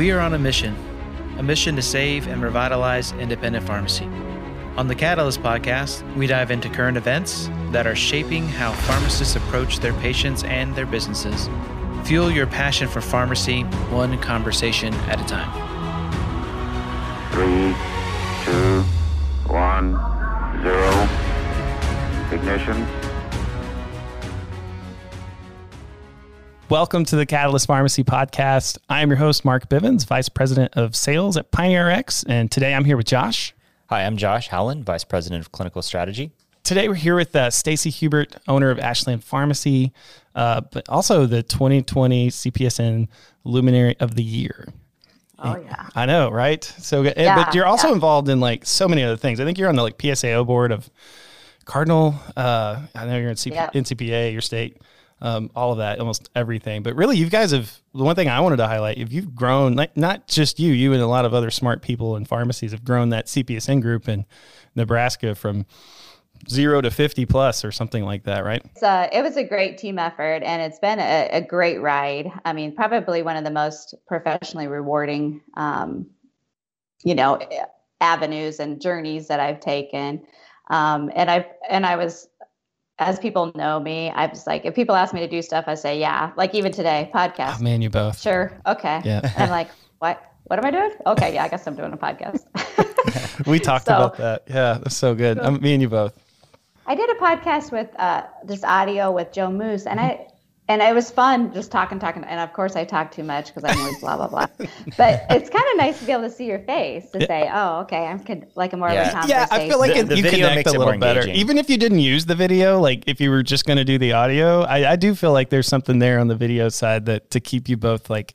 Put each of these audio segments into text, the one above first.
We are on a mission, a mission to save and revitalize independent pharmacy. On the Catalyst podcast, we dive into current events that are shaping how pharmacists approach their patients and their businesses. Fuel your passion for pharmacy one conversation at a time. Three, two, one, zero. Ignition. Welcome to the Catalyst Pharmacy Podcast. I am your host, Mark Bivens, Vice President of Sales at PioneerRx, and today I'm here with Josh. Hi, I'm Josh Howland, Vice President of Clinical Strategy. Today we're here with uh, Stacy Hubert, owner of Ashland Pharmacy, uh, but also the 2020 CPSN Luminary of the Year. Oh yeah, I know, right? So, yeah, Yeah, but you're also yeah. involved in like so many other things. I think you're on the like PSAO board of Cardinal. Uh, I know you're in CP- Yep. NCPA, your state, um, all of that, almost everything. But really, you guys have the one thing I wanted to highlight. If you've grown, like not just you, you and a lot of other smart people in pharmacies have grown that CPSN group in Nebraska from zero to 50 plus or something like that, right? uh, it was a great team effort, and it's been a, a great ride. I mean, probably one of the most professionally rewarding, um, you know, avenues and journeys that I've taken. Um, and I and I was, as people know me, I was like, if people ask me to do stuff, I say yeah. Like even today, podcast. Oh, man, you both. Sure, okay. Yeah. And I'm like, what? What am I doing? Okay, yeah, I guess I'm doing a podcast. We talked So- about that. Yeah, that's so good. Um, me and you both. I did a podcast with uh, just audio with Joe Moose, and I and it was fun just talking, talking. And of course, I talk too much because I'm always blah blah blah. But it's kind of nice to be able to see your face to say, "Oh, okay, I'm con- like a more of a Yeah. conversation." Yeah, I feel like The- it, the you video connect makes a little better. Even if you didn't use the video, like if you were just going to do the audio, I, I do feel like there's something there on the video side that to keep you both like,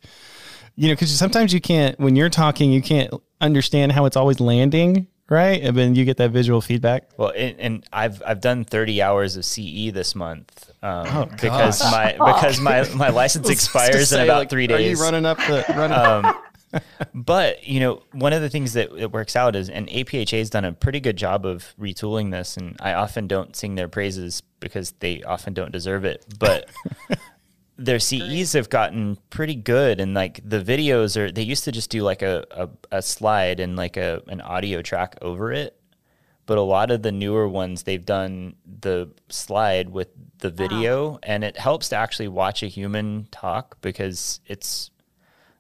you know, because sometimes you can't when you're talking, you can't understand how it's always landing, right? And then you get that visual feedback. Well, and, and I've I've done 30 hours of CE this month um, Oh, because my because my my license expires in about three days. Are days. you running up the running? um, but you know, one of the things that it works out is, and APHA has done a pretty good job of retooling this, and I often don't sing their praises because they often don't deserve it, but. Their CEs have gotten pretty good, and like the videos are. They used to just do like a, a, a slide and like a an audio track over it, but a lot of the newer ones they've done the slide with the video, and it helps to actually watch a human talk because it's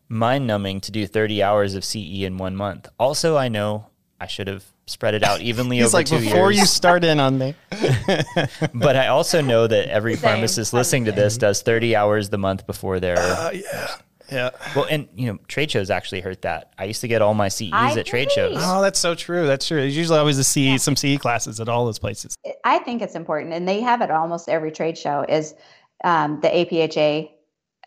mind numbing to do 30 hours of CE in one month. Also, I know I should have spread it out evenly He's over like two before years. you start in on me. but I also know that every Same. pharmacist listening to this does 30 hours the month before their. Yeah. Yeah. Well, and you know, trade shows actually hurt that. I used to get all my CEs I at trade agree. shows. Oh, that's so true. That's true. There's usually always a CE, some CE classes at all those places. I think it's important, and they have it almost every trade show. Is um, the APHA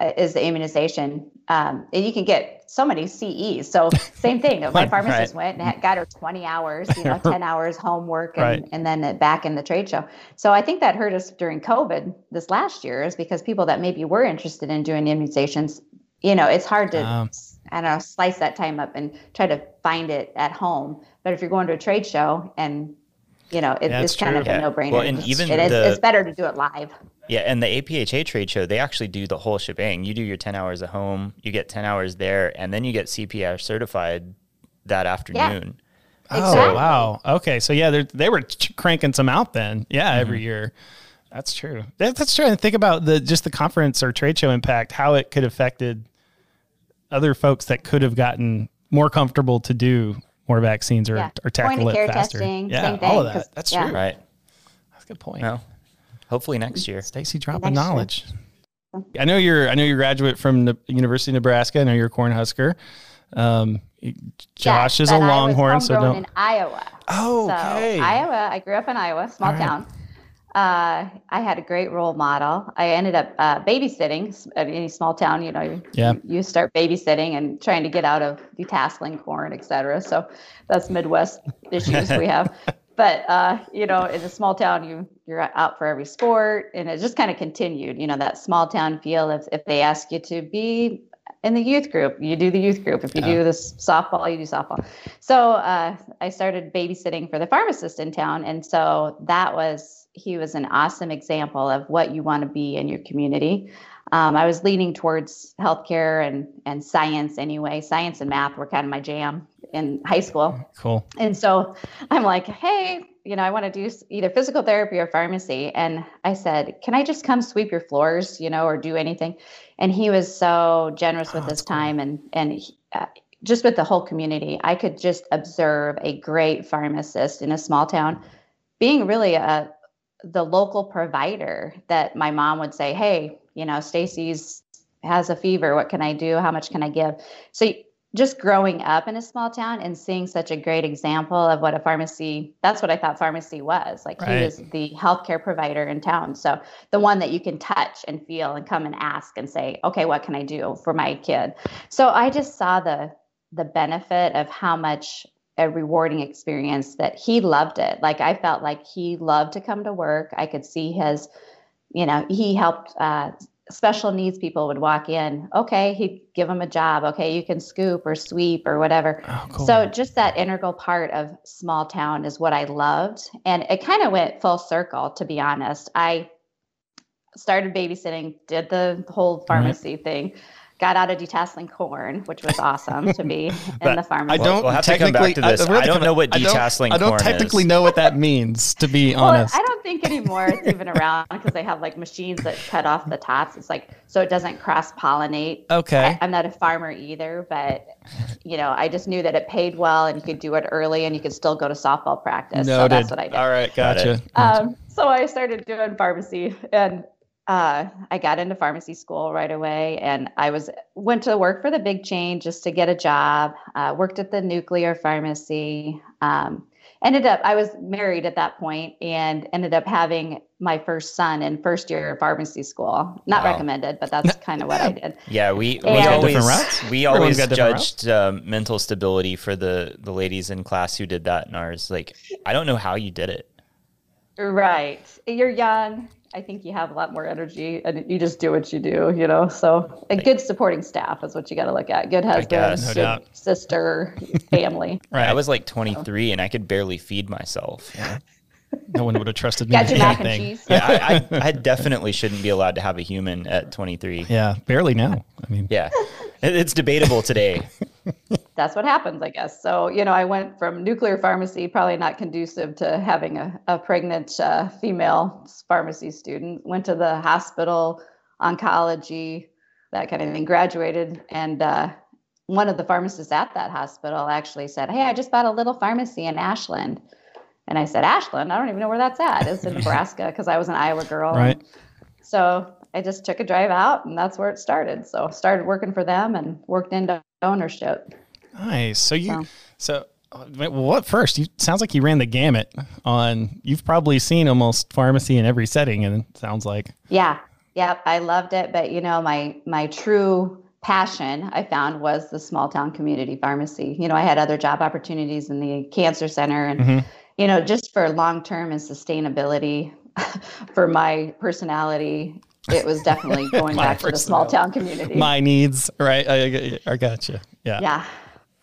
uh, is the immunization, um, and you can get so many CEs. So same thing. My pharmacist right. went and had- got her 20 hours, you know, 10 hours homework, and, Right. and then back in the trade show. So I think that hurt us during COVID this last year, is because people that maybe were interested in doing immunizations, you know, it's hard to. Um. I don't know, slice that time up and try to find it at home. But if you're going to a trade show and you know, it, it's kind true. of a no-brainer. Well, and even it is, the- it's better to do it live. Yeah, and the APHA trade show, they actually do the whole shebang. You do your 10 hours at home, you get 10 hours there, and then you get CPR certified that afternoon. Oh Exactly. wow. Okay, so yeah, they they were cranking some out then. Yeah, Mm-hmm. every year. That's true. That, that's true. And think about the just the conference or trade show impact, how it could affected other folks that could have gotten more comfortable to do more vaccines or, Yeah. or tackle Point of it care faster. testing, yeah, same all of that. That's yeah. true. Right. That's a good point. Well, hopefully next year. Stacy dropping Next year. knowledge. I know you're. I know you're a graduate from the University of Nebraska. I know you're a Cornhusker. Um, Josh Yes, is a I was Longhorn, so don't. in Iowa. Oh, So. Iowa, I grew up in Iowa, small All right. town. Uh, I had a great role model. I ended up uh, babysitting s- at any small town. You know, you, Yeah. you start babysitting and trying to get out of detasseling corn, et cetera. So that's Midwest issues we have. But uh, you know, in a small town, you you're out for every sport, and it just kind of continued. You know, that small town feel. If if they ask you to be in the youth group, you do the youth group. If you do this softball, you do softball. So uh, I started babysitting for the pharmacist in town, and so that was he was an awesome example of what you want to be in your community. Um, I was leaning towards healthcare and and science anyway. Science and math were kind of my jam in high school. Cool. And so I'm like, hey, you know, I want to do either physical therapy or pharmacy. And I said, can I just come sweep your floors, you know, or do anything? And he was so generous with Oh, his that's cool. time and and he, uh, just with the whole community. I could just observe a great pharmacist in a small town being really a the local provider that my mom would say, "Hey, you know, Stacy's has a fever. What can I do? How much can I give?" So just growing up in a small town and seeing such a great example of what a pharmacy that's what I thought pharmacy was. Like Right. he was the healthcare provider in town. So the one that you can touch and feel and come and ask and say, "Okay, what can I do for my kid?" So I just saw the the benefit of how much a rewarding experience that he loved it. Like I felt like he loved to come to work. I could see his, you know, he helped uh, special needs people would walk in. Okay, he'd give them a job. Okay, you can scoop or sweep or whatever. Oh, cool. So just that integral part of small town is what I loved, and it kind of went full circle. To be honest, I started babysitting, did the whole pharmacy thing. Got out of detasseling corn, which was awesome to be in the pharmacy. I don't we'll have to come technically. back to this. really I don't know what I don't- detasseling I don't technically is. know what that means, to be Well, honest. I don't think anymore it's even around because they have like machines that cut off the tops. It's like so it doesn't cross pollinate. Okay. I'm not a farmer either, but you know, I just knew that it paid well and you could do it early and you could still go to softball practice. So that's what I did. All right, gotcha. it. Um, so I started doing pharmacy and uh, I got into pharmacy school right away and I was went to work for the big chain just to get a job. Uh, worked at the nuclear pharmacy. Um, ended up I was married at that point and ended up having my first son in first year of pharmacy school. Not Wow. recommended, but that's kind of what I did. Yeah, we, we always we always got judged um, mental stability for the the ladies in class who did that in ours. Like, I don't know how you did it. Right. You're young. I think you have a lot more energy and you just do what you do, you know. So a good supporting staff is what you got to look at. Good husband, guess. No good sister, family. Right. I was like 23 and I could barely feed myself. Yeah, no one would have trusted me. Got with your mac and anything. cheese. I, I, I definitely shouldn't be allowed to have a human at 23. Yeah, barely now. I mean, Yeah, It- it's debatable today. That's what happens, I guess. So, you know, I went from nuclear pharmacy, probably not conducive to having a, a pregnant uh, female pharmacy student. Went to the hospital, oncology, that kind of thing. Graduated, and uh, one of the pharmacists at that hospital actually said, "Hey, I just bought a little pharmacy in Ashland." And I said, "Ashland? I don't even know where that's at. It's in Nebraska because I was an Iowa girl." Right. So I just took a drive out, and that's where it started. So started working for them and worked into ownership. nice. So you, So. so what first? You sounds like you ran the gamut on. You've probably seen almost pharmacy in every setting, and it sounds like Yeah. Yep. I loved it. But you know, my my true passion I found was the small town community pharmacy. You know, I had other job opportunities in the cancer center and Mhm. You know, just for long term and sustainability for my personality, it was definitely going back to the small town community. my needs. Right. I, I, I got you. Yeah. yeah.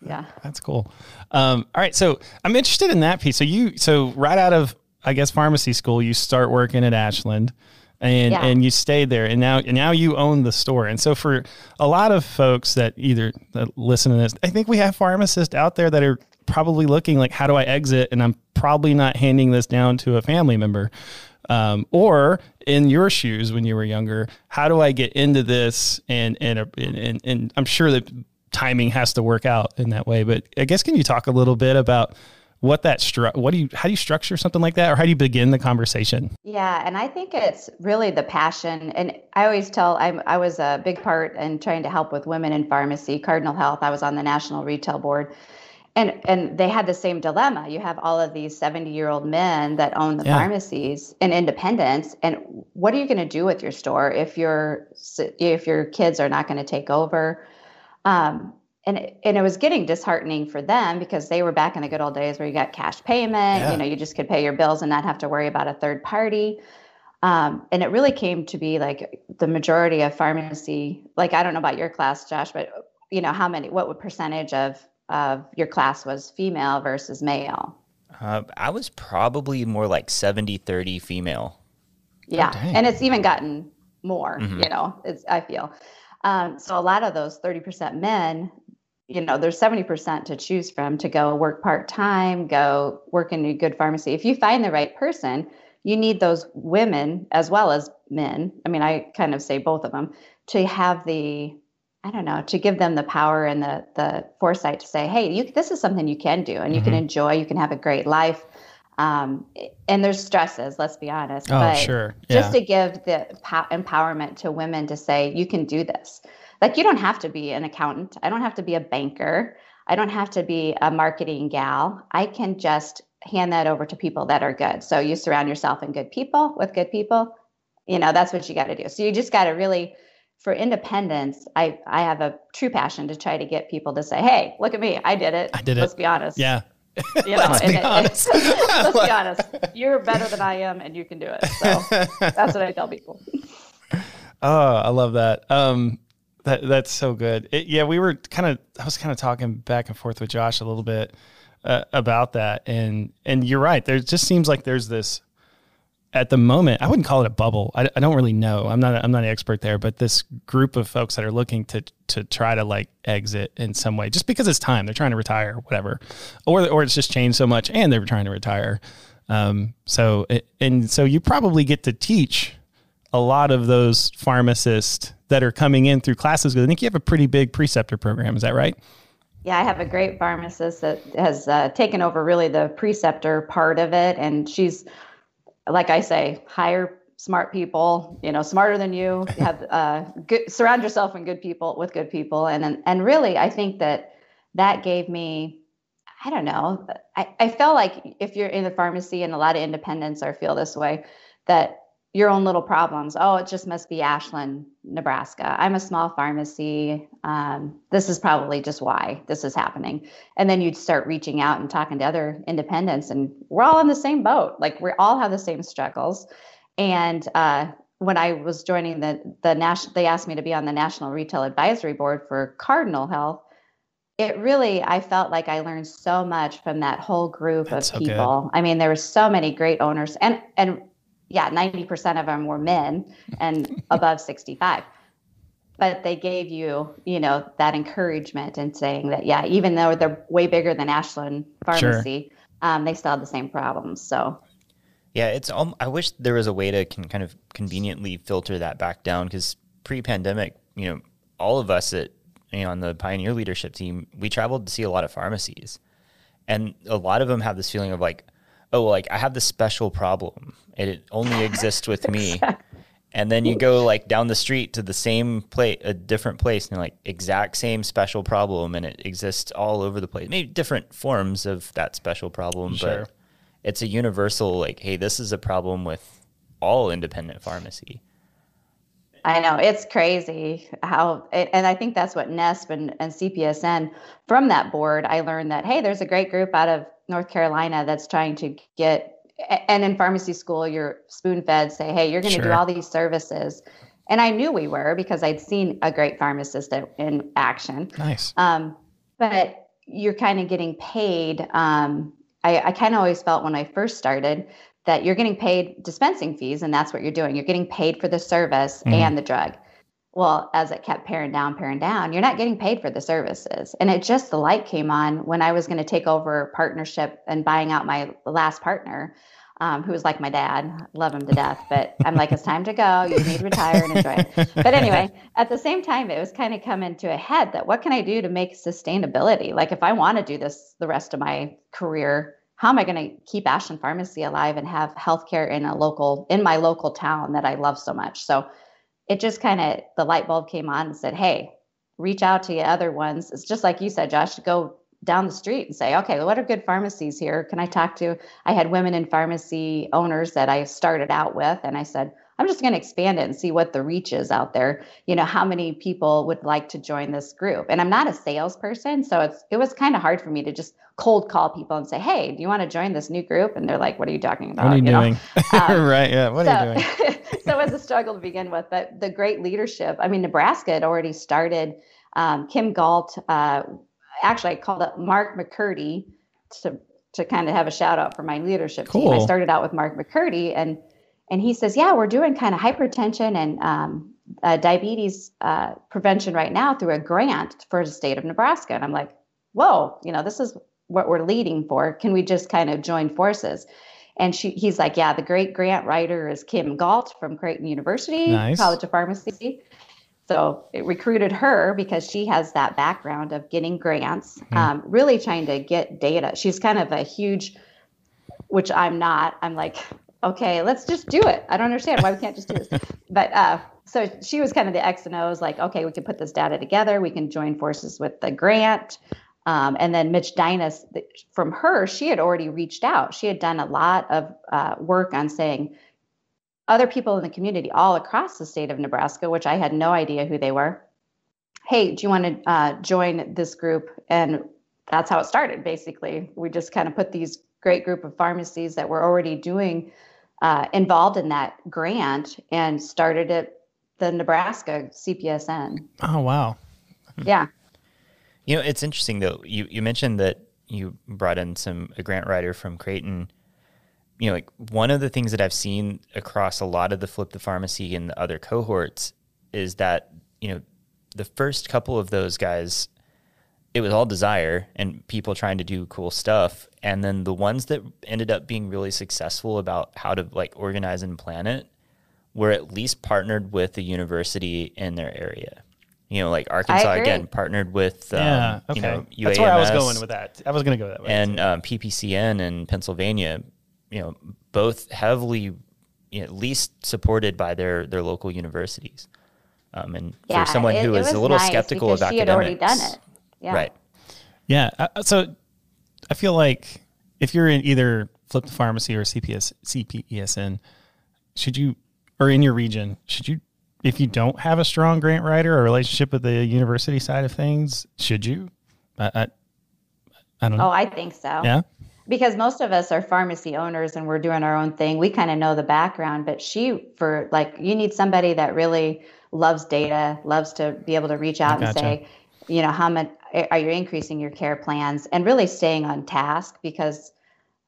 Yeah. That's cool. Um, all right, so I'm interested in that piece. So you, so right out of I guess pharmacy school, you start working at Ashland, and Yeah. and you stayed there, and now and now you own the store. And so for a lot of folks that either that listen to this, I think we have pharmacists out there that are probably looking like, how do I exit? And I'm probably not handing this down to a family member. Um, or in your shoes when you were younger, how do I get into this? And and and, and, and I'm sure that timing has to work out in that way. But I guess can you talk a little bit about what that stru- what do you how do you structure something like that, or how do you begin the conversation? Yeah, and I think it's really the passion. And I always tell I'm I was a big part in trying to help with women in pharmacy, Cardinal Health. I was on the national retail board. And and they had the same dilemma. You have all of these 70-year-old men that own the Yeah. pharmacies and independents. And what are you going to do with your store if your if your kids are not going to take over? Um, and it, and it was getting disheartening for them because they were back in the good old days where you got cash payment. Yeah. You know, you just could pay your bills and not have to worry about a third party. Um, and it really came to be like the majority of pharmacy. Like I don't know about your class, Josh, but you know how many, what percentage of of your class was female versus male? Uh, I was probably more like 70 30 female. Yeah, dang. and it's even gotten more. You know, it's I feel. Um, so a lot of those 30% men, you know, there's 70% to choose from to go work part time, go work in a good pharmacy. If you find the right person, you need those women as well as men. I mean, I kind of say both of them to have the I don't know, to give them the power and the the foresight to say, hey, you, this is something you can do and you can enjoy, you can have a great life. Um, and there's stresses, let's be honest. Oh, but sure. Just to give the po- empowerment to women to say, you can do this. Like, you don't have to be an accountant. I don't have to be a banker. I don't have to be a marketing gal. I can just hand that over to people that are good. So you surround yourself in good people with good people. You know, that's what you got to do. So you just got to really, for independence, I, I have a true passion to try to get people to say, hey, look at me. I did it. I did it. Let's be honest. Yeah. You know, let's, be it, honest. let's be honest. You're better than I am, and you can do it. So that's what I tell people. Oh, I love that. Um, that that's so good. It, yeah, we were kind of. I was kind of talking back and forth with Josh a little bit uh, about that, and and you're right. There just seems like there's this at the moment. I wouldn't call it a bubble. I, I don't really know. I'm not. I'm not an expert there, but this group of folks that are looking to to try to like exit in some way, just because it's time. They're trying to retire, whatever, or or it's just changed so much, and they're trying to retire. Um, so it, and so you probably get to teach a lot of those pharmacists that are coming in through classes. I think you have a pretty big preceptor program. Is that right? Yeah, I have a great pharmacist that has uh, taken over really the preceptor part of it, and she's, like I say, hire smart people. You know, smarter than you. you have uh, good, surround yourself in good people with good people, and and and really, I think that that gave me. I don't know. I, I felt like if you're in the pharmacy, and a lot of independents are feel this way, that your own little problems. Oh, it just must be Ashland, Nebraska. I'm a small pharmacy. Um, this is probably just why this is happening. And then you'd start reaching out and talking to other independents, and we're all in the same boat. Like we all have the same struggles. And uh, when I was joining the the national, they asked me to be on the National Retail Advisory Board for Cardinal Health. It really, I felt like I learned so much from that whole group That's of so people. I mean, there were so many great owners, and and yeah, 90% of them were men and above 65. But they gave you, you know, that encouragement and saying that, yeah, even though they're way bigger than Ashland Pharmacy, um, they still have the same problems. So, Yeah, it's. Um, I wish there was a way to can kind of conveniently filter that back down because pre-pandemic, you know, all of us at you know on the Pioneer leadership team, we traveled to see a lot of pharmacies, and a lot of them have this feeling of like, oh, like I have this special problem, it only exists with me. And then you go like down the street to the same place, a different place, and like exact same special problem, and it exists all over the place. Maybe different forms of that special problem, Sure. but it's a universal like, hey, this is a problem with all independent pharmacy. I know it's crazy how, and I think that's what NESP and, and CPSN from that board, I learned that, hey, there's a great group out of North Carolina that's trying to get, and in pharmacy school, you're spoon fed, say, hey, you're going to do all these services. And I knew we were because I'd seen a great pharmacist in- in action. Nice. Um, but you're kind of getting paid. Um, I, I kind of always felt when I first started that you're getting paid dispensing fees, and that's what you're doing. You're getting paid for the service Mhm. and the drug. Well, as it kept paring down, paring down, you're not getting paid for the services. And it just the light came on when I was going to take over partnership and buying out my last partner, um, who was like my dad. Love him to death, but I'm like, it's time to go. You need to retire and enjoy it. But anyway, at the same time, it was kind of coming to a head that what can I do to make sustainability? Like, if I want to do this the rest of my career, how am I going to keep Ashland Pharmacy alive and have healthcare in a local, in my local town that I love so much? So it just kind of, the light bulb came on and said, hey, reach out to the other ones. It's just like you said, Josh, go down the street and say, okay, what are good pharmacies here? Can I talk to? I had women in pharmacy owners that I started out with, and I said, I'm just going to expand it and see what the reach is out there. You know, how many people would like to join this group? And I'm not a salesperson, so it's it was kind of hard for me to just cold call people and say, hey, do you want to join this new group? And they're like, what are you talking about? What are you, know? doing? Um, right. Yeah. What are you doing? so it was a struggle to begin with, but the great leadership. I mean, Nebraska had already started. Um, Kim Galt, uh, actually, I called up Mark McCurdy to to kind of have a shout out for my leadership team. I started out with Mark McCurdy, and And he says, Yeah, we're doing kind of hypertension and um, uh, diabetes uh, prevention right now through a grant for the state of Nebraska. And I'm like, Whoa, you know, this is what we're leading for. Can we just kind of join forces? And she, he's like, Yeah, the great grant writer is Kim Galt from Creighton University, Nice. College of Pharmacy. So it recruited her because she has that background of getting grants, um, really trying to get data. She's kind of a huge, which I'm not. I'm like, okay, let's just do it. I don't understand why we can't just do this. But uh, so she was kind of the X and O's, like, okay, we can put this data together. We can join forces with the grant. Um, and then Mitch Dinas, from her, she had already reached out. She had done a lot of uh, work on saying, other people in the community all across the state of Nebraska, which I had no idea who they were. Hey, do you want to uh, join this group? And that's how it started. Basically, we just kind of put these great group of pharmacies that were already doing uh, involved in that grant and started at the Nebraska CPSN. Oh wow. Yeah. You know, it's interesting though. You you mentioned that you brought in some a grant writer from Creighton. You know, like one of the things that I've seen across a lot of the flip the pharmacy and the other cohorts is that you know the first couple of those guys, it was all desire and people trying to do cool stuff, and then the ones that ended up being really successful about how to like organize and plan it were at least partnered with the university in their area. You know, like Arkansas again partnered with um, yeah. Okay. you know That's where I was going with that. I was going to go that way. and um, PPCN in Pennsylvania. You know, both heavily you know, at least supported by their their local universities. Um, and Yeah. for someone it- who it is a was little nice skeptical because of she academics, had already done it. Yeah. right? Yeah. uh, So I feel like if you're in either Flip the Pharmacy or CPS CPESN, should you or in your region, should you if you don't have a strong grant writer or relationship with the university side of things, should you? I I, I don't know. Oh, I think so. yeah. because most of us are pharmacy owners and we're doing our own thing we kind of know the background but she for like you need somebody that really loves data loves to be able to reach out and say you know how much are you increasing your care plans and really staying on task? Because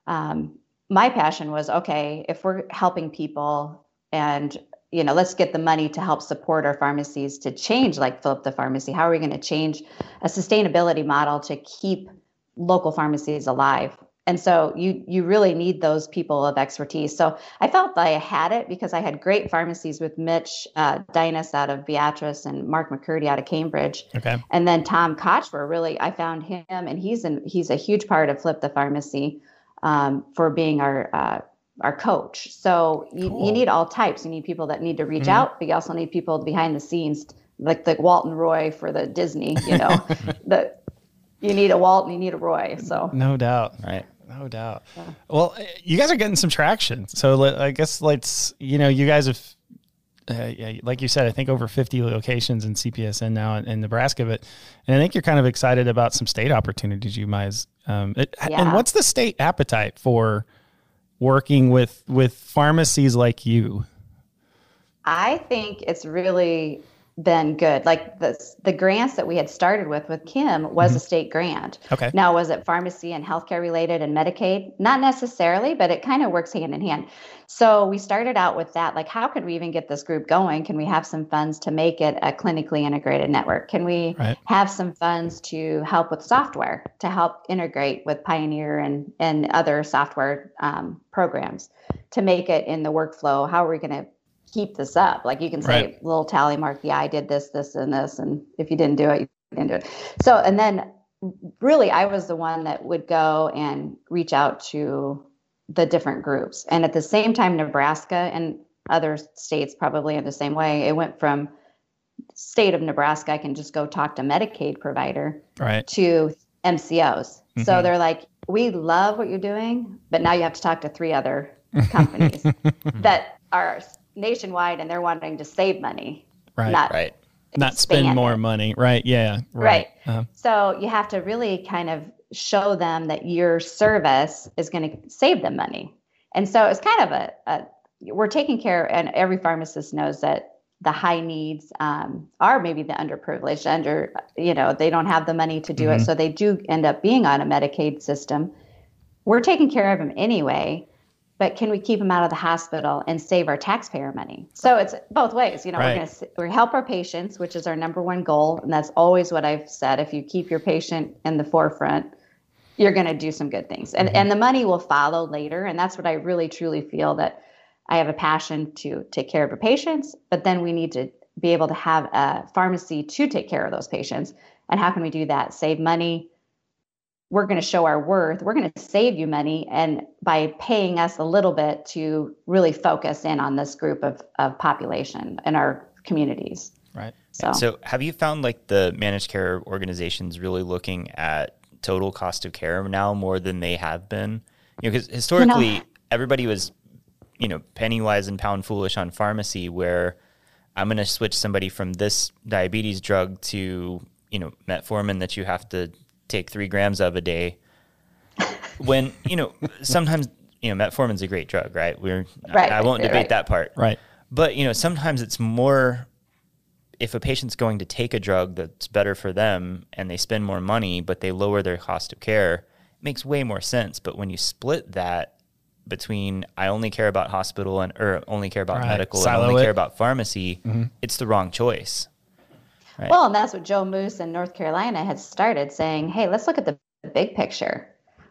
um, my passion was okay if we're helping people and you know let's get the money to help support our pharmacies to change like flip the pharmacy how are we going to change a sustainability model to keep local pharmacies alive and so you you really need those people of expertise so i felt i had it because i had great pharmacies with mitch uh, Dinas out of beatrice and mark mccurdy out of cambridge Okay. and then Tom Koch were really I found him and he's in he's a huge part of Flip the Pharmacy um, for being our uh, our coach. So you, Cool. you need all types. You need people that need to reach Mhm. out, but you also need people behind the scenes, like the Walt and Roy for the Disney. You know, the you need a Walt and you need a Roy. So No doubt. Right. No doubt. Well, uh, you guys are getting some traction. So let, I guess let's, you know, you guys have, uh, yeah, like you said, I think over 50 locations in CPSN now in, in Nebraska, but, and I think you're kind of excited about some state opportunities you might, um, it, and what's the state appetite for working with, with pharmacies like you? I think it's really been good. Like the the grants that we had started with with Kim was a state grant. Okay. Now, was it pharmacy and healthcare related and Medicaid? Not necessarily, but it kind of works hand in hand. So we started out with that. Like, how could we even get this group going? Can we have some funds to make it a clinically integrated network? Can we Right. have some funds to help with software to help integrate with Pioneer and and other software um, programs to make it in the workflow? How are we going to keep this up? Like you can say Right. little tally mark, yeah, I did this, this, and this, and if you didn't do it, you didn't do it. So and then really I was the one that would go and reach out to the different groups. And at the same time, Nebraska and other states probably in the same way, it went from state of Nebraska, I can just go talk to Medicaid provider Right. to MCOs. So Mhm. they're like, we love what you're doing, but now you have to talk to three other companies that are nationwide and they're wanting to save money, Right. not Right. Not spend more it. money. Right. Yeah. Right. Uh, So you have to really kind of show them that your service is going to save them money. And so it's kind of a, a we're taking care, and every pharmacist knows that the high needs um, are maybe the underprivileged, under, you know, they don't have the money to do it. Mhm. So they do end up being on a Medicaid system. We're taking care of them anyway. But can we keep them out of the hospital and save our taxpayer money? So it's both ways. You know, Right. we're going to we help our patients, which is our number one goal, and that's always what I've said. If you keep your patient in the forefront, you're going to do some good things, and mm-hmm. and the money will follow later. And that's what I really truly feel that I have a passion to take care of the patients, but then we need to be able to have a pharmacy to take care of those patients. And how can we do that? Save money. We're going to show our worth. We're going to save you money. And by paying us a little bit to really focus in on this group of, of population in our communities. Right. So, So, have you found like the managed care organizations really looking at total cost of care now more than they have been? You know, because historically everybody was, you know, penny wise and pound foolish on pharmacy, where I'm going to switch somebody from this diabetes drug to, you know, metformin that you have to take three grams of a day. When you know, sometimes you know, metformin's a great drug, right? We're Right, I, I won't right, debate right. that part, Right. but you know, sometimes it's more if a patient's going to take a drug that's better for them and they spend more money, but they lower their cost of care, it makes way more sense. But when you split that between I only care about hospital and or only care about Right. medical Silo and only it. care about pharmacy, mm-hmm. it's the wrong choice. Right. well, and that's what Joe Moose in North Carolina had started saying, hey, let's look at the big picture.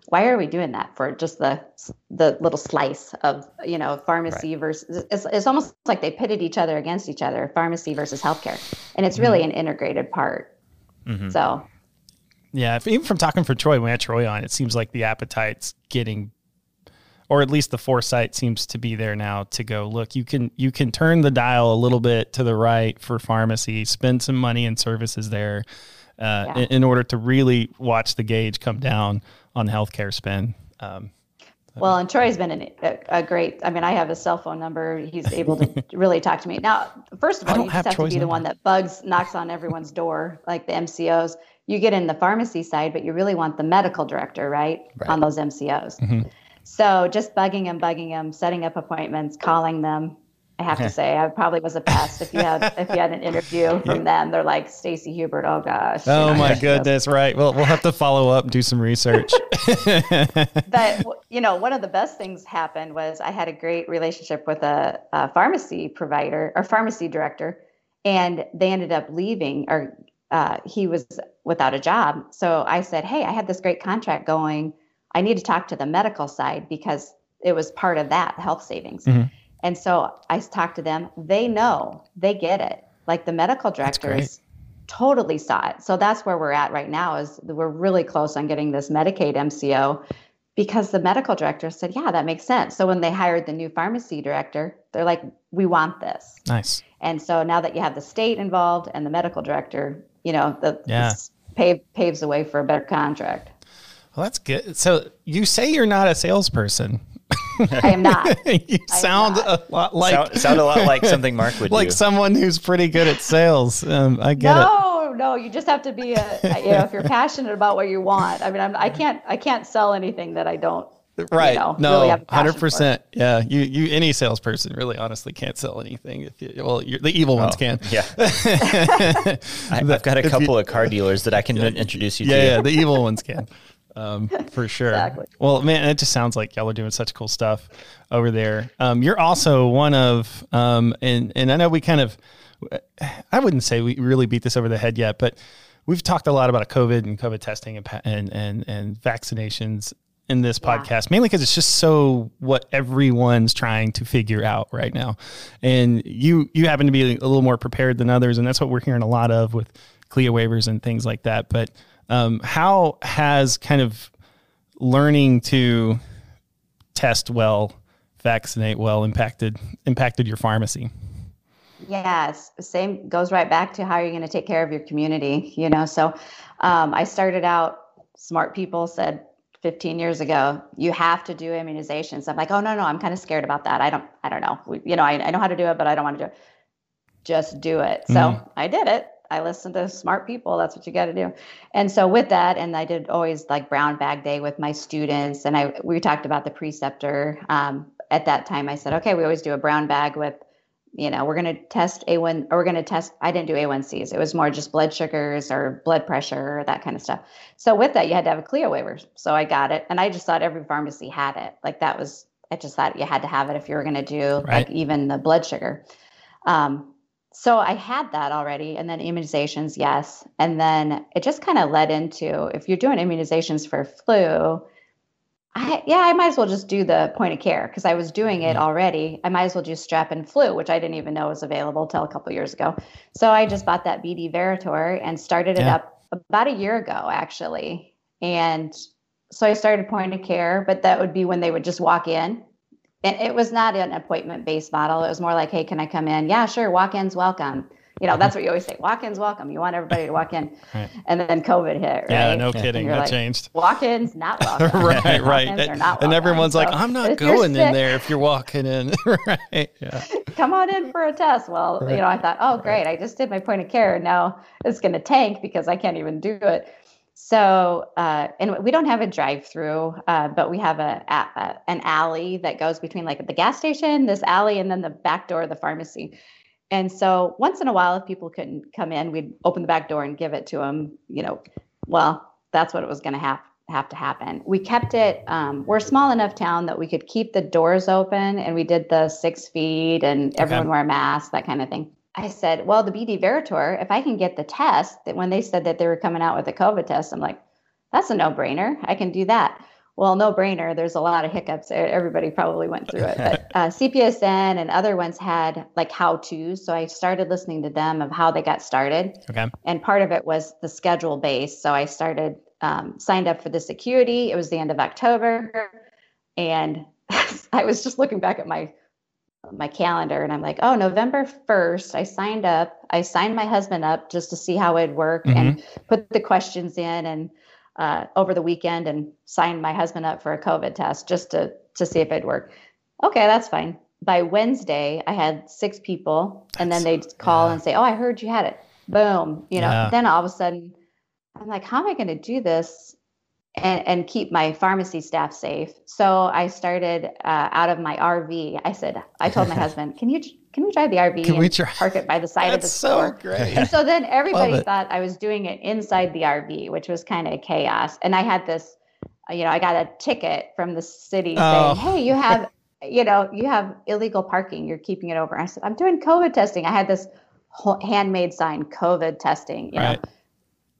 Why are we doing that for just the the little slice of you know pharmacy versus? It's, it's almost like they pitted each other against each other, pharmacy versus healthcare, and it's really mm-hmm. an integrated part. Mm-hmm. So Yeah, if, even from talking for Troy, when we had Troy on, it seems like the appetite's getting, or at least the foresight seems to be there now to go. Look, you can you can turn the dial a little bit to the right for pharmacy, spend some money and services there, uh, Yeah. in, in order to really watch the gauge come down on healthcare spend. Um, Well, and Troy's been an, a, a great. I mean, I have his cell phone number. He's able to really talk to me. Now, first of all, you have just have to be the one that bugs, knocks on everyone's door, like the MCOs. You get in the pharmacy side, but you really want the medical director, right, on those MCOs. Mm-hmm. So just bugging them, bugging them, setting up appointments, calling them. I have to say, I probably was a pest. If you had if you had an interview from them, they're like Stacy Hubert. Oh gosh. oh my goodness! Right. Well, we'll have to follow up, do some research. but you know one of the best things happened was i had a great relationship with a, a pharmacy provider or pharmacy director and they ended up leaving or uh, he was without a job so i said hey i had this great contract going i need to talk to the medical side because it was part of that health savings Mhm. and so i talked to them they know they get it like the medical directors totally saw it. So that's where we're at right now is we're really close on getting this Medicaid MCO because the medical director said, yeah, that makes sense. So when they hired the new pharmacy director, they're like, we want this. nice. And so now that you have the state involved and the medical director, you know, the Yeah. this pave, paves the way for a better contract. Well, that's good. So you say you're not a salesperson. I am not. you sound not. a lot like sound, sound a lot like something Mark would do. like do. someone who's pretty good at sales. Um, I get it. no, no, you just have to be a, you know, if you're passionate about what you want. I mean, I'm, I can't, I can't sell anything that I don't Right. know, no, really have a passion hundred for. percent. Yeah. You, you, any salesperson really honestly can't sell anything. If you, well, you're, the evil ones Oh, can. Yeah. I, I've got a if you- couple of car dealers that I can introduce you Yeah, to. yeah, the evil ones can. Um, for sure. Exactly. Well, man, it just sounds like y'all are doing such cool stuff over there. Um, you're also one of, um, and and I know we kind of, I wouldn't say we really beat this over the head yet, but we've talked a lot about COVID and COVID testing and and and, and vaccinations in this Yeah. podcast, mainly because it's just so what everyone's trying to figure out right now. And you you happen to be a little more prepared than others, and that's what we're hearing a lot of with CLIA waivers and things like that. But um, how has kind of learning to test well, vaccinate well impacted impacted your pharmacy? Yes, same goes right back to how you're going to take care of your community. You know, so um, I started out. Smart people said 15 years ago, you have to do immunizations. I'm like, oh no, no, I'm kind of scared about that. I don't, I don't know. We, you know, I, I know how to do it, but I don't want to do it. Just do it. So Mhm. I did it. I listen to smart people. That's what you got to do. And so with that, and I did always like brown bag day with my students. And I we talked about the preceptor. Um, at that time, I said, okay, we always do a brown bag with you know, we're going to test A1 or we're going to test, I didn't do A1Cs. It was more just blood sugars or blood pressure or that kind of stuff. So with that, you had to have a CLIA waiver. So I got it. And I just thought every pharmacy had it. Like that was I just thought you had to have it if you were going to do Right. like even the blood sugar. Um, so I had that already, and then immunizations, yes, and then it just kind of led into if you're doing immunizations for flu. I, yeah, I might as well just do the point of care because I was doing it mm-hmm. already. I might as well do strep and flu, which I didn't even know was available till a couple years ago. So I just bought that BD Veritor and started it Yeah. up about a year ago, actually. And so I started point of care, but that would be when they would just walk in. And it was not an appointment based model. It was more like, hey, can I come in? Yeah, sure. Walk ins welcome. You know, that's what you always say walk ins welcome. You want everybody to walk in. Right. And then COVID hit, right? Yeah, no kidding. That like, changed. Walk ins, not welcome. right, right. And, and everyone's like, I'm not going in there if you're walking in. right. Yeah. come on in for a test. Well, Right. you know, I thought, oh, great, I just did my point of care, and now it's going to tank because I can't even do it. So, uh, and we don't have a drive-through, uh, but we have a, a, an alley that goes between like the gas station, this alley, and then the back door of the pharmacy. And so, once in a while, if people couldn't come in, we'd open the back door and give it to them. You know, well, that's what it was going to have have to happen. We kept it. Um, we're a small enough town that we could keep the doors open, and we did the six feet and everyone wear a mask, that kind of thing. I said, well, the BD Veritor, if I can get the test, that when they said that they were coming out with a COVID test, I'm like, that's a no brainer. I can do that. Well, no brainer. There's a lot of hiccups. Everybody probably went through it, but uh, CPSN and other ones had like how to's. So I started listening to them of how they got started Okay. and part of it was the schedule base. So I started um, signed up for the security. It was the end of October, and I was just looking back at my my calendar, and I'm like, oh, November first, I signed up. I signed my husband up just to see how it'd work and put the questions in, and uh, over the weekend, and signed my husband up for a COVID test just to to see if it'd work. Okay, that's fine. By Wednesday, I had six people, and then they'd call yeah. and say, "Oh, I heard you had it." Boom, you know. Yeah. Then all of a sudden, I'm like, "How am I going to do this and, and keep my pharmacy staff safe?" So I started uh, out of my RV. I said, I told my husband, "Can you can we drive the RV Can and we try- park it by the side of the That's so store?" great. And so then everybody thought I was doing it inside the RV, which was kind of chaos. And I had this, uh, you know, I got a ticket from the city Oh. saying, "Hey, you have, you know, you have illegal parking. You're keeping it over." I said, "I'm doing COVID testing." I had this handmade sign, "COVID testing." You Right. know,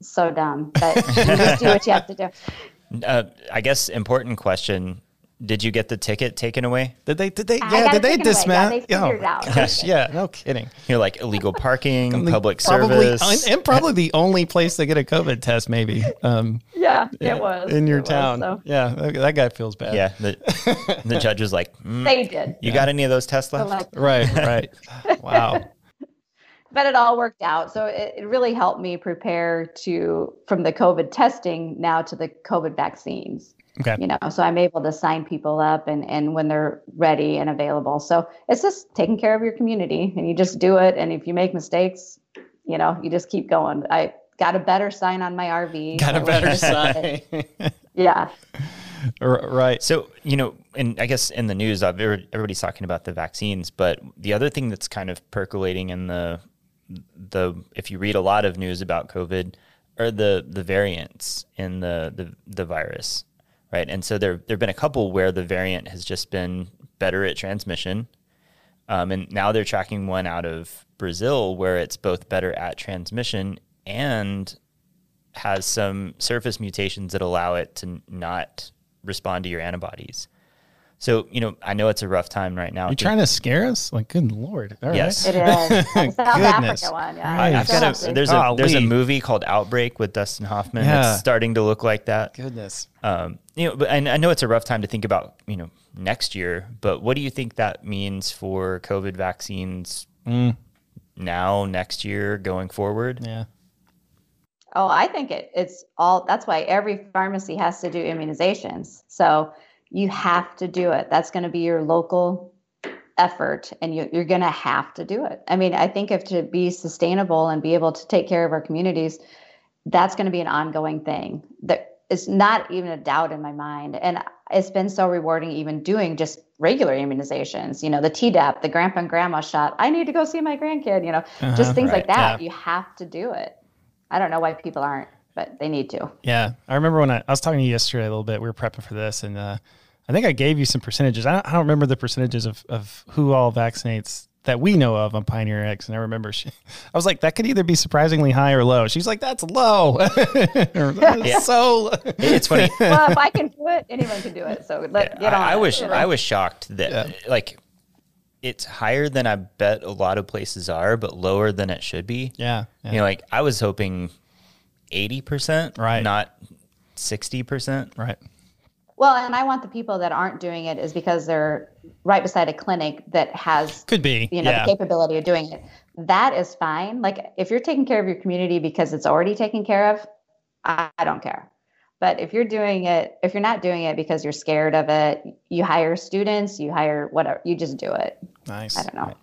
so dumb, but you just do what you have to do. Uh, I guess important question: Did you get the ticket taken away? Did they? Did they? Yeah. Did they taken away. Yeah, dismount? they figured it. Gosh, yeah. No kidding. You know, like illegal parking, public probably, service. and, and probably the only place to get a COVID test, maybe. Um, Yeah, it was in your It was, town. so Yeah, that, that guy feels bad. yeah, the, the judge was like, "Mm, they did. "You got any of those tests left?" like, Right. Right. Wow. But it all worked out. So it, it really helped me prepare to from the COVID testing now to the COVID vaccines. Okay. You know, so I'm able to sign people up and and when they're ready and available. So it's just taking care of your community and you just do it. And if you make mistakes, you know, you just keep going. I got a better sign on my RV. Got a better sign. Yeah. Right. So, you know, and I guess in the news, uh, everybody's talking about the vaccines, but the other thing that's kind of percolating in the the if you read a lot of news about COVID are the the variants in the the, the virus, right? And so there there've been a couple where the variant has just been better at transmission, um, and now they're tracking one out of Brazil where it's both better at transmission and has some surface mutations that allow it to not respond to your antibodies. So, you know, I know it's a rough time right now. You're trying to scare us? Like, good lord. All right. Yes. It is. The South Goodness. Africa one. Yeah. Right. I I've got a, there's a there's a movie called Outbreak with Dustin Hoffman Yeah. that's starting to look like that. Goodness. Um, you know, but and I know it's a rough time to think about, you know, next year, but what do you think that means for COVID vaccines Mm, now, next year, going forward? yeah. Oh, I think it, it's all that's why every pharmacy has to do immunizations. So you have to do it. That's going to be your local effort and you, you're going to have to do it. I mean, I think if to be sustainable and be able to take care of our communities, that's going to be an ongoing thing. That is not even a doubt in my mind. And it's been so rewarding even doing just regular immunizations, you know, the Tdap, the grandpa and grandma shot. I need to go see my grandkid, you know, Uh-huh, just things like that. yeah. You have to do it. I don't know why people aren't, but they need to. Yeah, I remember when I, I was talking to you yesterday a little bit. We were prepping for this, and uh, I think I gave you some percentages. I don't, I don't remember the percentages of, of who all vaccinates that we know of on PioneerRx. And I remember she, I was like, that could either be surprisingly high or low. She's like, that's low. Or, "That's Yeah. so low." It's funny. well, if I can do it, anyone can do it. So let get on. I, I was I was shocked that like it's higher than I bet a lot of places are, but lower than it should be. Yeah. yeah. You know, like I was hoping eighty percent, Right. Not sixty percent. right. Well, and I want the people that aren't doing it is because they're right beside a clinic that has Could be. you know yeah. the capability of doing it. That is fine. Like if you're taking care of your community because it's already taken care of, I, I don't care. But if you're doing it, if you're not doing it because you're scared of it, you hire students, you hire whatever, you just do it. nice. I don't know.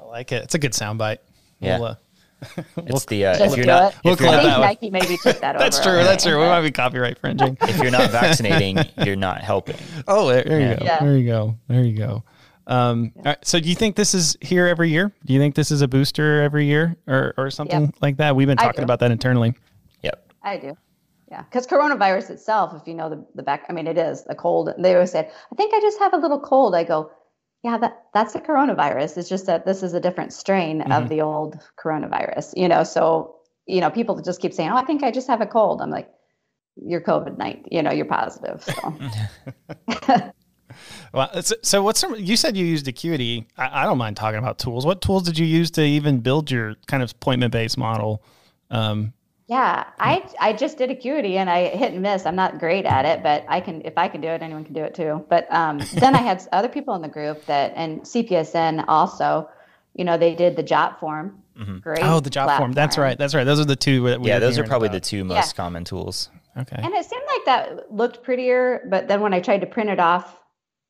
I like it. It's a good soundbite. Yeah. We'll, uh, It's the uh, Just if you're do not it. We'll if you're I not, think. Nike maybe took that over. that's true. already, That's true. We might be copyright infringing. if you're not vaccinating, you're not helping. Oh, there, there you Yeah. go. Yeah. There you go. There you go. Um, all right, so do you think this is here every year? Do you think this is a booster every year or, or something Yep. like that? We've been talking about that internally. Yep. I do. Yeah. Because coronavirus itself, if you know the, the back, I mean, it is the cold. They always said, I think I just have a little cold. I go, yeah, that, that's the coronavirus. It's just that this is a different strain Mm-hmm. of the old coronavirus, you know? So, you know, people just keep saying, oh, I think I just have a cold. I'm like, you're COVID 19, you know, you're positive. So, Well, so, so what's some, you said you used Acuity. I, I don't mind talking about tools. What tools did you use to even build your kind of appointment based model? Um, yeah, I, I just did acuity and I hit and miss. I'm not great at it, but I can, if I can do it, anyone can do it too. But um, then I had other people in the group that, and CPESN also, you know, they did the JotForm. Great. oh, the JotForm. That's right. That's right. Those are the two that we Yeah, those are probably about. the two most common tools. Okay. And it seemed like that looked prettier, but then when I tried to print it off,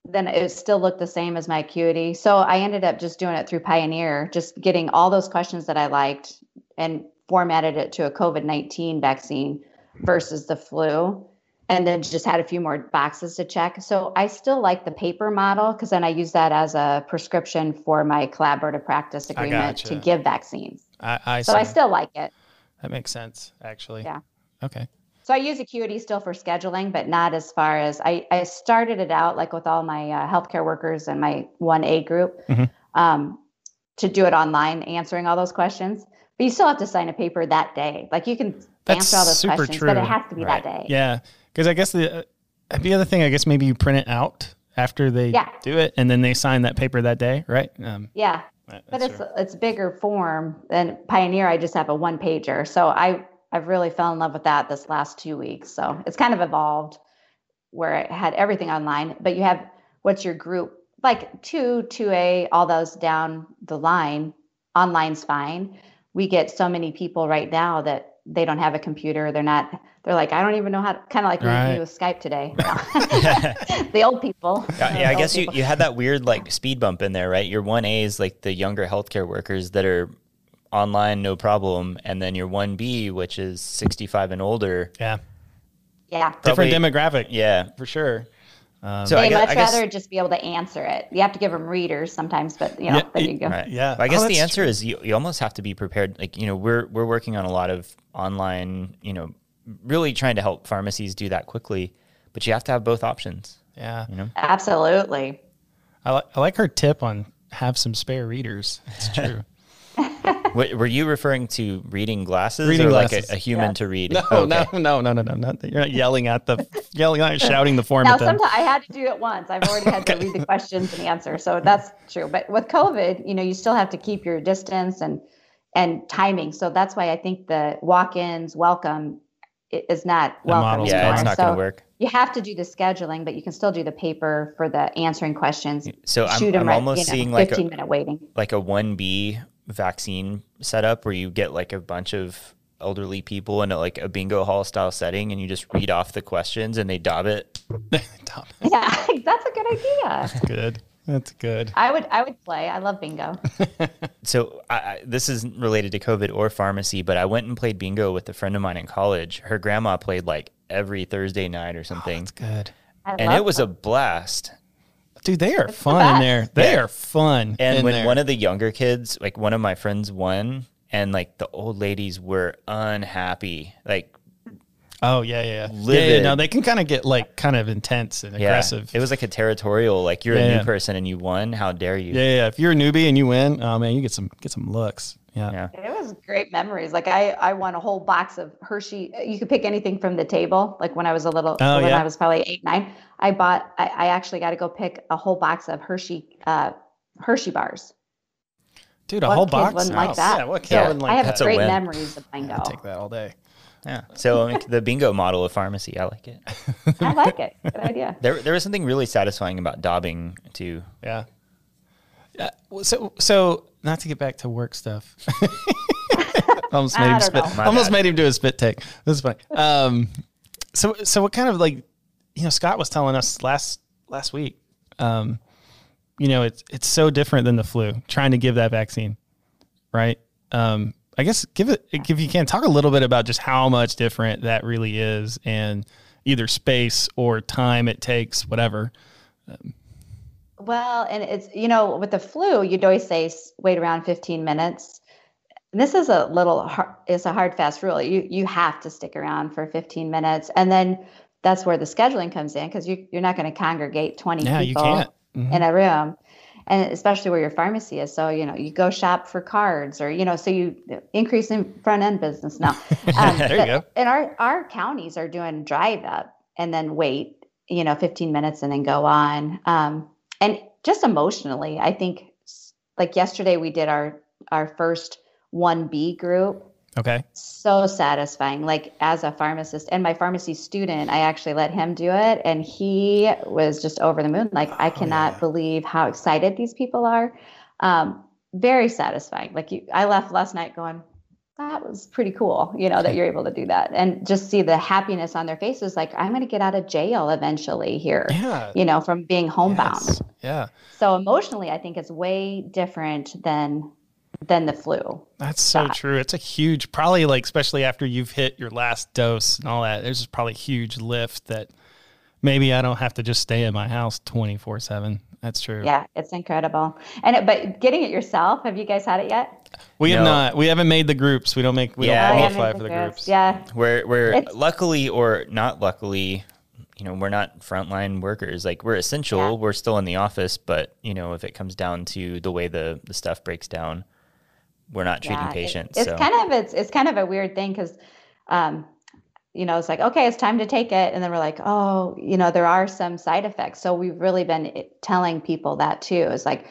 then it still looked the same as my acuity. So I ended up just doing it through Pioneer, just getting all those questions that I liked and formatted it to a COVID 19 vaccine versus the flu. And then just had a few more boxes to check. So I still like the paper model because then I use that as a prescription for my collaborative practice agreement to give vaccines. I, I So I still like it. that makes sense, actually. Yeah. Okay. So I use Acuity still for scheduling, but not as far as I, I started it out like with all my uh, healthcare workers and my 1A group Mhm. um, to do it online, answering all those questions. But you still have to sign a paper that day. Like you can That's answer all those super questions, true. but it has to be Right. that day. Yeah. Because I guess the, uh, the other thing, I guess maybe you print it out after they Yeah. do it and then they sign that paper that day, right? Um, Yeah. that- But it's true. it's bigger form than Pioneer. I just have a one pager. So I I've really fell in love with that this last two weeks. So it's kind of evolved where it had everything online, but you have what's your group like two, two A, all those down the line. Online's fine. We get so many people right now that they don't have a computer. They're not. They're like, I don't even know how. to Kind of like Right. we do with Skype today. the old people. Yeah, yeah, I guess you, people. you had that weird like speed bump in there, right? Your one A is like the younger healthcare workers that are online, no problem, and then your one B, which is sixty five and older. yeah. Yeah. Different demographic. Yeah. For sure. Um, so they I guess, much I guess rather just be able to answer it. You have to give them readers sometimes, but you know, Yeah, there you go. Right. Yeah. But I Oh, guess the that's answer is you, you almost have to be prepared. Like, you know, we're we're working on a lot of online, you know, really trying to help pharmacies do that quickly. But you have to have both options. Yeah. You know? Absolutely. I, li- I like her tip on have some spare readers. It's true. What, were you referring to reading glasses Reading or glasses. like a, a human Yes. to read? No, Okay. no, no, no, no, no, not that. You're not yelling at the, yelling, not shouting the form Now, at them. sometimes I had to do it once. I've already had to read the questions and answer, so that's true. But with COVID, you know, you still have to keep your distance and and timing. So that's why I think the walk-ins welcome is not The welcome model's. Yeah, it's not going to work. You have to do the scheduling, but you can still do the paper for the answering questions. So I'm, Shoot 'em I'm right, almost you know, seeing like a, 15 minute waiting. like a 1B vaccine setup where you get like a bunch of elderly people in a, like a bingo hall style setting and you just read off the questions and they dob it. Top. Yeah, that's a good idea. Good. That's good. I would I would play. I love bingo. So I, I, this isn't related to COVID or pharmacy, but I went and played bingo with a friend of mine in college. Her grandma played like every Thursday night or oh, something. That's good. I and it was a blast. Dude, they are the fun in there. They Yeah. are fun. And in when there. one of the younger kids, like one of my friends won, and like the old ladies were unhappy. Like Oh yeah, yeah, yeah. Yeah, yeah. Livid. No, they can kind of get like kind of intense and Yeah, aggressive. it was like a territorial. Like you're Yeah, a new yeah. person and you won. How dare you? yeah, yeah, yeah. If you're a newbie and you win, oh man, you get some get some looks. Yeah. Yeah. It was great memories. Like I, I won a whole box of Hershey. You could pick anything from the table. Like when I was a little, Oh, when yeah. I was probably eight, nine, I bought. I, I actually got to go pick a whole box of Hershey, uh, Hershey bars. Dude, a What whole box. wouldn't like Oh, that? Yeah, what kid Yeah. wouldn't like I have that? That's a great win. memories of bingo. I'd take that all day. Yeah. So like, the bingo model of pharmacy, I like it. I like it. Good idea. There, there was something really satisfying about daubing too. Yeah. Yeah. So, so not to get back to work stuff. almost made I him don't spit. know. Almost bad. made him do a spit take. This is funny. Um, so, so what kind of like, you know, Scott was telling us last last week. Um, you know, it's it's so different than the flu. Trying to give that vaccine, right? Um, I guess give it if you can talk a little bit about just how much different that really is, and either space or time it takes, whatever. Well, and it's you know with the flu, you'd always say wait around 15 minutes. And this is a little hard, it's a hard fast rule. You you have to stick around for 15 minutes, and then that's where the scheduling comes in because you you're not going to congregate 20 Yeah, people. Mhm. in a room, and especially where your pharmacy is. So you know you go shop for cards, or you know so you increase in front end business now. Um, There you go. And our our counties are doing drive up and then wait, you know, 15 minutes and then go on. Um, and just emotionally, I think like yesterday we did our our first 1B group. Okay. So satisfying. Like as a pharmacist and my pharmacy student, I actually let him do it and he was just over the moon. Like I cannot yeah. believe how excited these people are. Um, very satisfying. Like you, I left last night going, that was pretty cool, you know, that you're able to do that and just see the happiness on their faces. Like I'm going to get out of jail eventually here, Yeah. you know, from being homebound. Yes. Yeah. So emotionally, I think it's way different than than the flu. That's so shot. true. It's a huge, probably like, especially after you've hit your last dose and all that, there's just probably a huge lift that maybe I don't have to just stay in my house 24 7. That's true. Yeah, it's incredible. And it, but getting it yourself, have you guys had it yet? We have not, we haven't made the groups. We don't make, we Yeah, don't I haven't qualify for the groups. groups. Yeah, We're we're It's- luckily or not luckily, you know, we're not frontline workers. Like we're essential. Yeah. We're still in the office, but you know, if it comes down to the way the the stuff breaks down, we're not treating yeah. It- patients. it's so kind of it's it's kind of a weird thing because, um, you know, it's like okay, it's time to take it, and then we're like, oh, you know, there are some side effects. So we've really been telling people that too. It's like,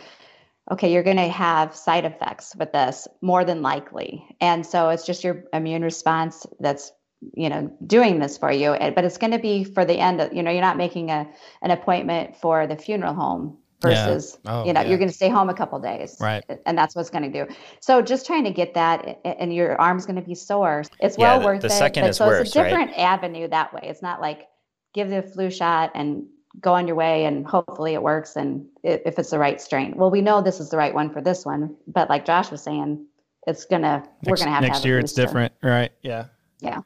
okay, you're going to have side effects with this more than likely, and so it's just your immune response that's you know doing this for you but it's going to be for the end of you know you're not making a an appointment for the funeral home Yeah. versus Oh, you know yeah. you're going to stay home a couple days Right. and that's what's going to do so just trying to get that and your arm's going to be sore it's Yeah, well the- worth the it second but is so worse, it's a right? different avenue that way it's not like give the flu shot and go on your way and hopefully it works and if it's the right strain well we know this is the right one for this one but like josh was saying it's gonna we're Next, gonna have next to have year it's different. Right. Yeah. yeah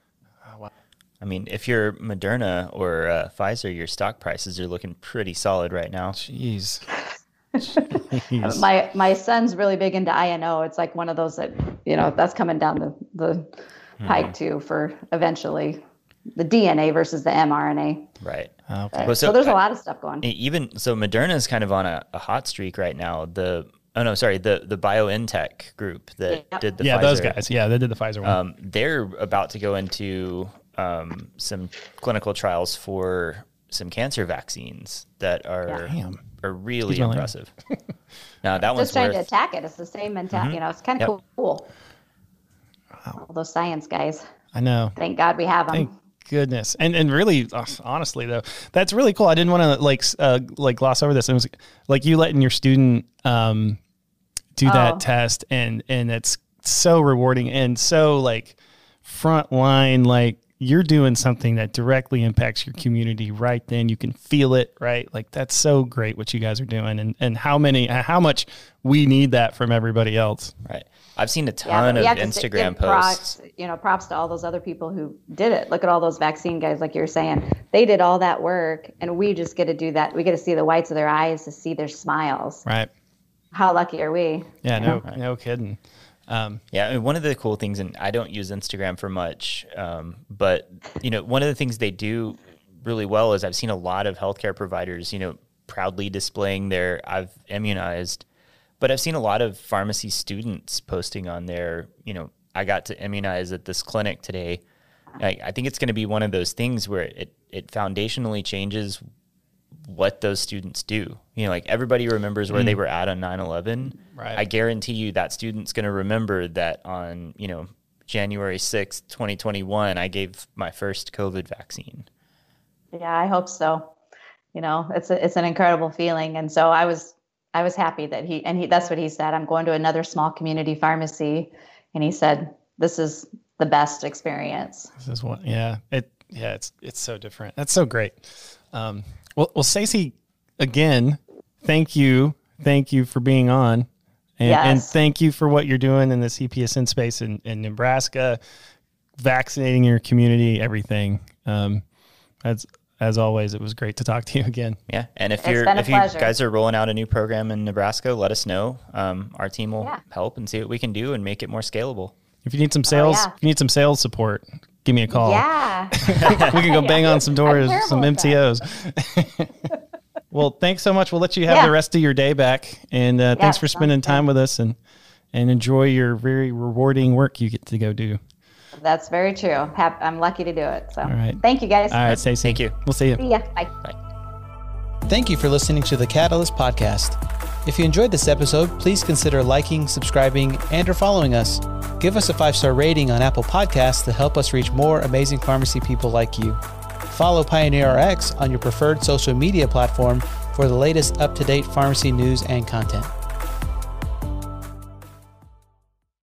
I mean, if you're Moderna or uh, Pfizer, your stock prices are looking pretty solid right now. Jeez. Jeez. my my son's really big into INO. It's like one of those that you know that's coming down the the Hmm. pike too for eventually the DNA versus the mRNA. Right. okay. Well, So, so there's a lot of stuff going. Even so, Moderna is kind of on a, a hot streak right now. The oh no, sorry, the the BioNTech group that Yep. did the yeah, those Pfizer, guys. Yeah, they did the Pfizer one. Um, they're about to go into um, some clinical trials for some cancer vaccines that are Damn. are really impressive. now that one's Just trying to attack it. It's the same mentality. You know, it's kind of Mm-hmm. Yep. cool. All those science guys. I know. Thank God we have them. Thank goodness. And and really, uh, honestly though, that's really cool. I didn't want to like uh, like gloss over this. It was like you letting your student um, do Oh. that test, and and it's so rewarding and so like front line like you're doing something that directly impacts your community right then you can feel it right like that's so great what you guys are doing and and how many uh, how much we need that from everybody else Right. I've seen a ton but we of have Instagram give props, posts. you know, props to all those other people who did it. Look at all those vaccine guys, like you're saying. They did all that work, and we just get to do that. We get to see the whites of their eyes, to see their smiles. right How lucky are we? yeah no no kidding Um, Yeah, I mean, one of the cool things, and I don't use Instagram for much, um, but you know, one of the things they do really well is I've seen a lot of healthcare providers, you know, proudly displaying their I've immunized, but I've seen a lot of pharmacy students posting on their, you know, I got to immunize at this clinic today. I, I think it's going to be one of those things where it it foundationally changes what those students do. You know, like everybody remembers where they were at on 9/11. Right. I guarantee you that student's going to remember that on, you know, January 6th, 2021, I gave my first COVID vaccine. Yeah, I hope so. You know, it's a, it's an incredible feeling, and so I was I was happy that he and he that's what he said. I'm going to another small community pharmacy, and he said this is the best experience. This is what, yeah, it, yeah, it's it's so different. That's so great. Um, well, well, Stacey, again, thank you, thank you for being on, and, and thank you for what you're doing in the CPESN space in, in Nebraska, vaccinating your community, everything. Um, as as always, it was great to talk to you again. Yeah, and if It's you're been a if you pleasure. guys are rolling out a new program in Nebraska, let us know. Um, our team will Yeah. help and see what we can do and make it more scalable. If you need some sales, Oh, yeah. if you need some sales support, give me a call. Yeah, we can go bang on some doors, some. MTOs. well, thanks so much. We'll let you have Yeah. the rest of your day back, and uh, thanks for spending sounds time with us and and enjoy your very rewarding work you get to go do. that's very true. Hap- I'm lucky to do it. So, all right. thank you guys. All right, Stacey. Thank you. We'll see you. See ya. Bye. Thank you for listening to the Catalyst Podcast. If you enjoyed this episode, please consider liking, subscribing, and or following us. Give us a five-star rating on Apple Podcasts to help us reach more amazing pharmacy people like you. Follow PioneerRx on your preferred social media platform for the latest up-to-date pharmacy news and content.